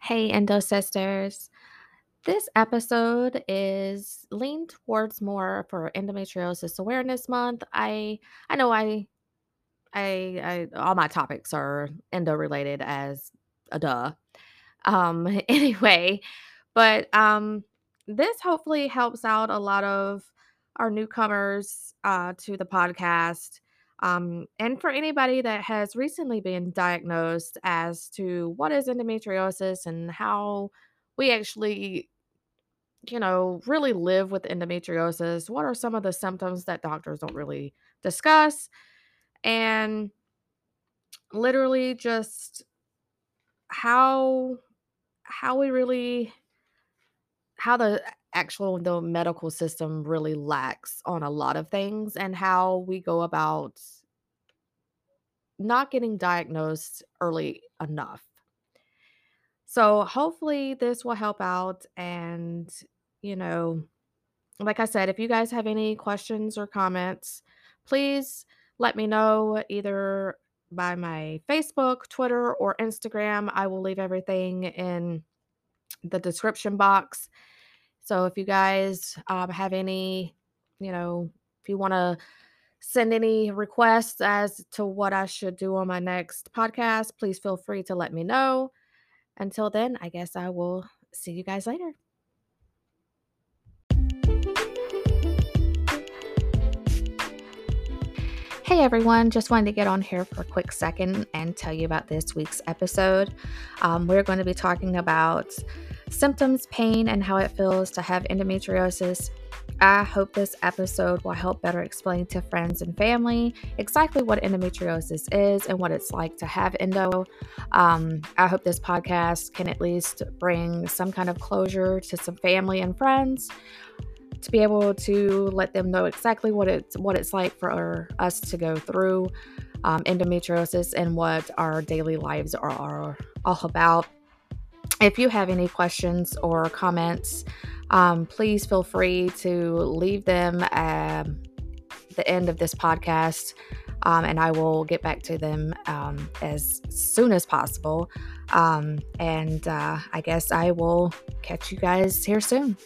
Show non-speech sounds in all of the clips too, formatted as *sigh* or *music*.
Hey, Endo Sisters. This episode is leaned towards more for Endometriosis Awareness Month. I I know I I, I all my topics are endo related as a duh. Um *laughs* anyway, but um this hopefully helps out a lot of our newcomers uh to the podcast. Um, and for anybody that has recently been diagnosed as to what is endometriosis and how we actually, you know, really live with endometriosis, what are some of the symptoms that doctors don't really discuss, and literally just how how we really how the actual the medical system really lacks on a lot of things and how we go about not getting diagnosed early enough. So hopefully this will help out and you know, like I said, if you guys have any questions or comments, please let me know either by my Facebook, Twitter, or Instagram. I will leave everything in the description box. So if you guys um, have any, you know, if you want to send any requests as to what I should do on my next podcast, please feel free to let me know. Until then, I guess I will see you guys later. Hey everyone, just wanted to get on here for a quick second and tell you about this week's episode. Um, we're going to be talking about symptoms, pain, and how it feels to have endometriosis. I hope this episode will help better explain to friends and family exactly what endometriosis is and what it's like to have endo. Um, I hope this podcast can at least bring some kind of closure to some family and friends to be able to let them know exactly what it's what it's like for us to go through um, endometriosis and what our daily lives are, are all about. If you have any questions or comments, um, please feel free to leave them at the end of this podcast, um, and I will get back to them um, as soon as possible. Um, and uh, I guess I will catch you guys here soon.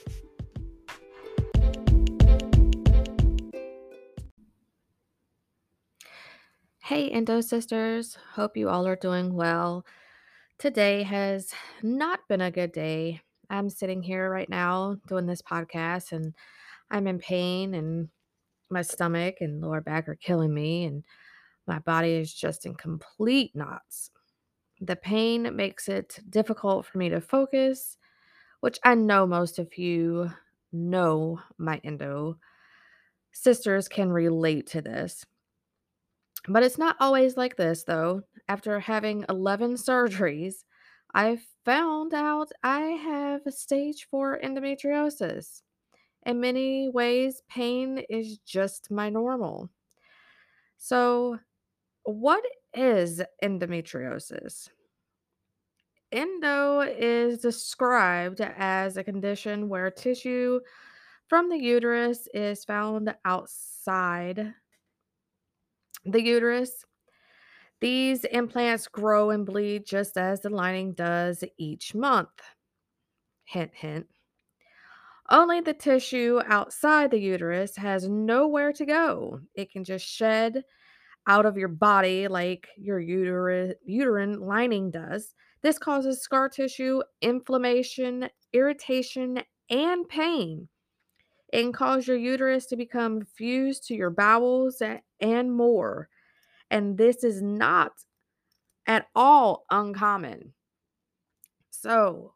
Hey, Endo sisters. Hope you all are doing well. Today has not been a good day. I'm sitting here right now doing this podcast and I'm in pain and my stomach and lower back are killing me and my body is just in complete knots. The pain makes it difficult for me to focus, which I know most of you know my endo sisters can relate to this. But it's not always like this, though. After having 11 surgeries, I found out I have stage 4 endometriosis. In many ways, pain is just my normal. So, what is endometriosis? Endo is described as a condition where tissue from the uterus is found outside the uterus These implants grow and bleed just as the lining does each month. Hint, hint. Only the tissue outside the uterus has nowhere to go. It can just shed out of your body like your uteri- uterine lining does. This causes scar tissue, inflammation, irritation, and pain. It can cause your uterus to become fused to your bowels eh, and more. And this is not at all uncommon. So,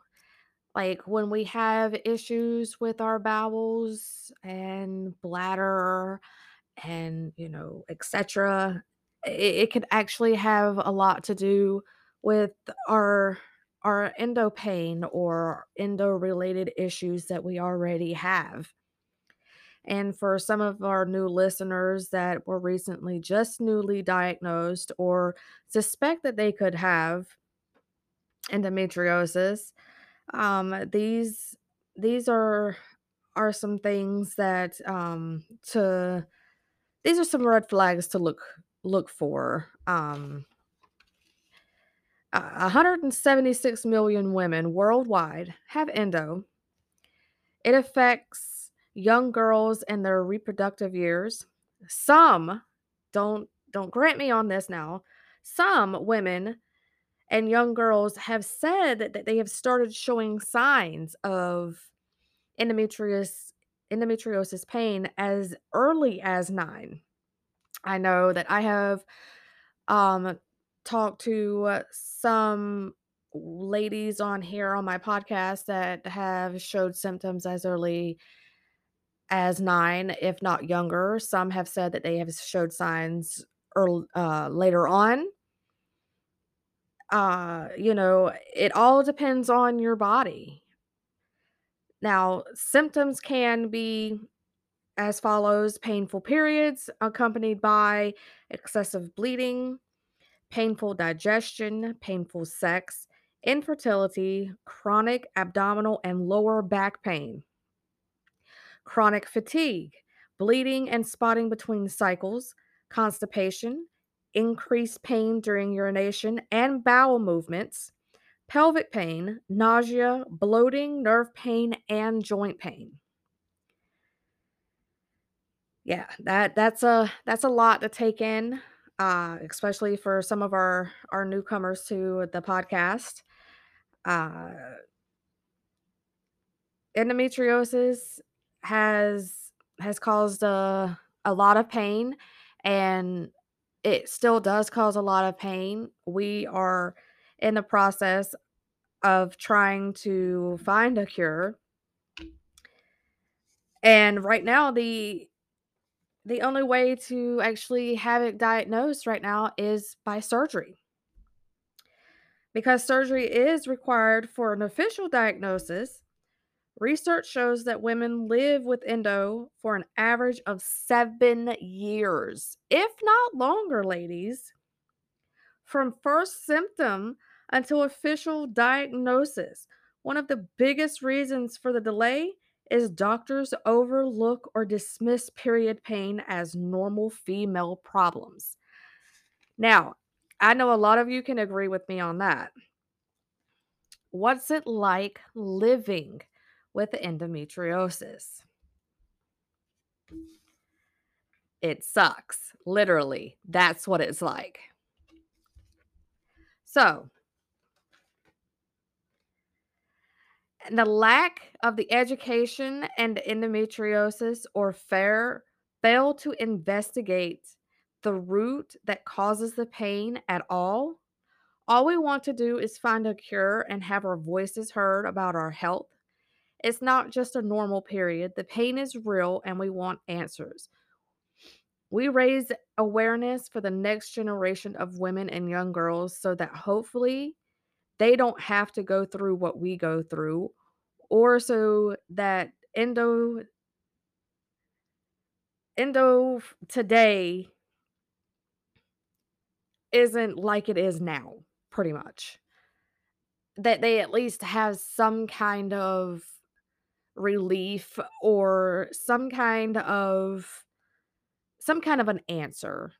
like when we have issues with our bowels and bladder and, you know, etc., it, it could actually have a lot to do with our our endo pain or endo related issues that we already have. And for some of our new listeners that were recently just newly diagnosed or suspect that they could have endometriosis, um, these these are are some things that um, to these are some red flags to look look for. Um, Uh, 176 million women worldwide have endo. It affects young girls in their reproductive years. Some don't don't grant me on this now. Some women and young girls have said that they have started showing signs of endometriosis endometriosis pain as early as 9. I know that I have um talked to some ladies on here on my podcast that have showed symptoms as early as 9 if not younger. Some have said that they have showed signs earl uh, later on. Uh you know it all depends on your body. Now symptoms can be as follows painful periods accompanied by excessive bleeding painful digestion, painful sex, infertility, chronic abdominal and lower back pain, chronic fatigue, bleeding and spotting between cycles, constipation, increased pain during urination and bowel movements, pelvic pain, nausea, bloating, nerve pain, and joint pain. Yeah, that that's a that's a lot to take in uh, especially for some of our our newcomers to the podcast. Uh, endometriosis has has caused a a lot of pain, and it still does cause a lot of pain. We are in the process of trying to find a cure. And right now the the only way to actually have it diagnosed right now is by surgery. Because surgery is required for an official diagnosis, research shows that women live with endo for an average of seven years, if not longer, ladies. From first symptom until official diagnosis. One of the biggest reasons for the delay is doctors overlook or dismiss period pain as normal female problems. Now, I know a lot of you can agree with me on that. What's it like living with endometriosis? It sucks. Literally, that's what it's like. So, the lack of the education and endometriosis or fair fail to investigate the root that causes the pain at all. All we want to do is find a cure and have our voices heard about our health. It's not just a normal period. The pain is real and we want answers. We raise awareness for the next generation of women and young girls so that hopefully they don't have to go through what we go through or so that endo endo today isn't like it is now pretty much that they at least have some kind of relief or some kind of some kind of an answer.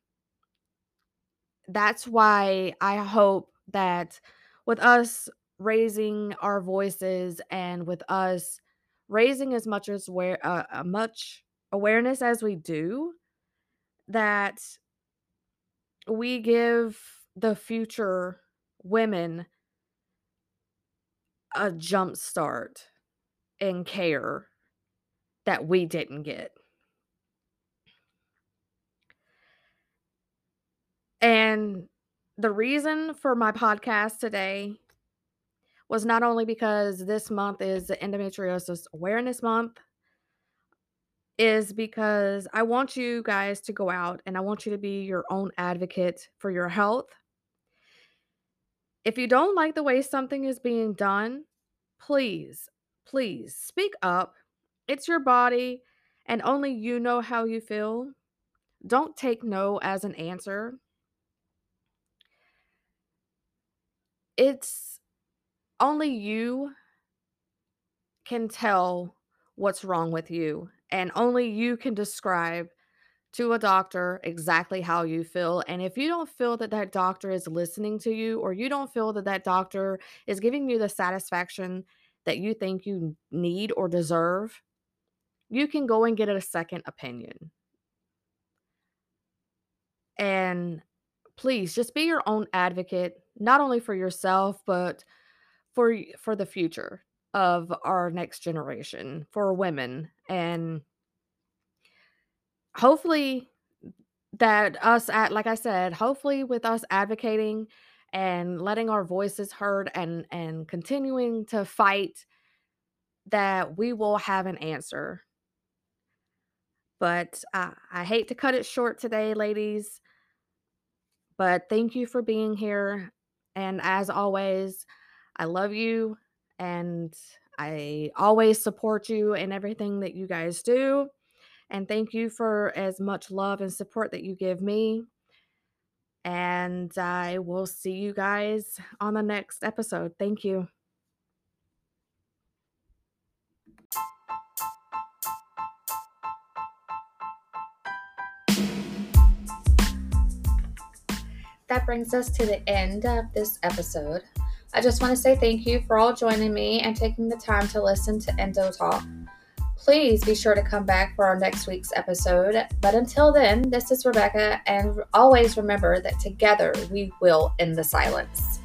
That's why i hope that with us raising our voices and with us raising as much as where uh, uh, much awareness as we do that we give the future women a jump start in care that we didn't get. And the reason for my podcast today was not only because this month is endometriosis awareness month, is because I want you guys to go out and I want you to be your own advocate for your health. If you don't like the way something is being done, please, please speak up. It's your body and only you know how you feel. Don't take no as an answer. It's only you can tell what's wrong with you, and only you can describe to a doctor exactly how you feel. And if you don't feel that that doctor is listening to you, or you don't feel that that doctor is giving you the satisfaction that you think you need or deserve, you can go and get a second opinion. And please just be your own advocate, not only for yourself, but for for the future of our next generation, for women. And hopefully that us at like I said, hopefully with us advocating and letting our voices heard and and continuing to fight that we will have an answer. But I, I hate to cut it short today, ladies. But thank you for being here. And as always, I love you and I always support you in everything that you guys do. And thank you for as much love and support that you give me. And I will see you guys on the next episode. Thank you. That brings us to the end of this episode. I just want to say thank you for all joining me and taking the time to listen to Endo Talk. Please be sure to come back for our next week's episode. But until then, this is Rebecca, and always remember that together we will end the silence.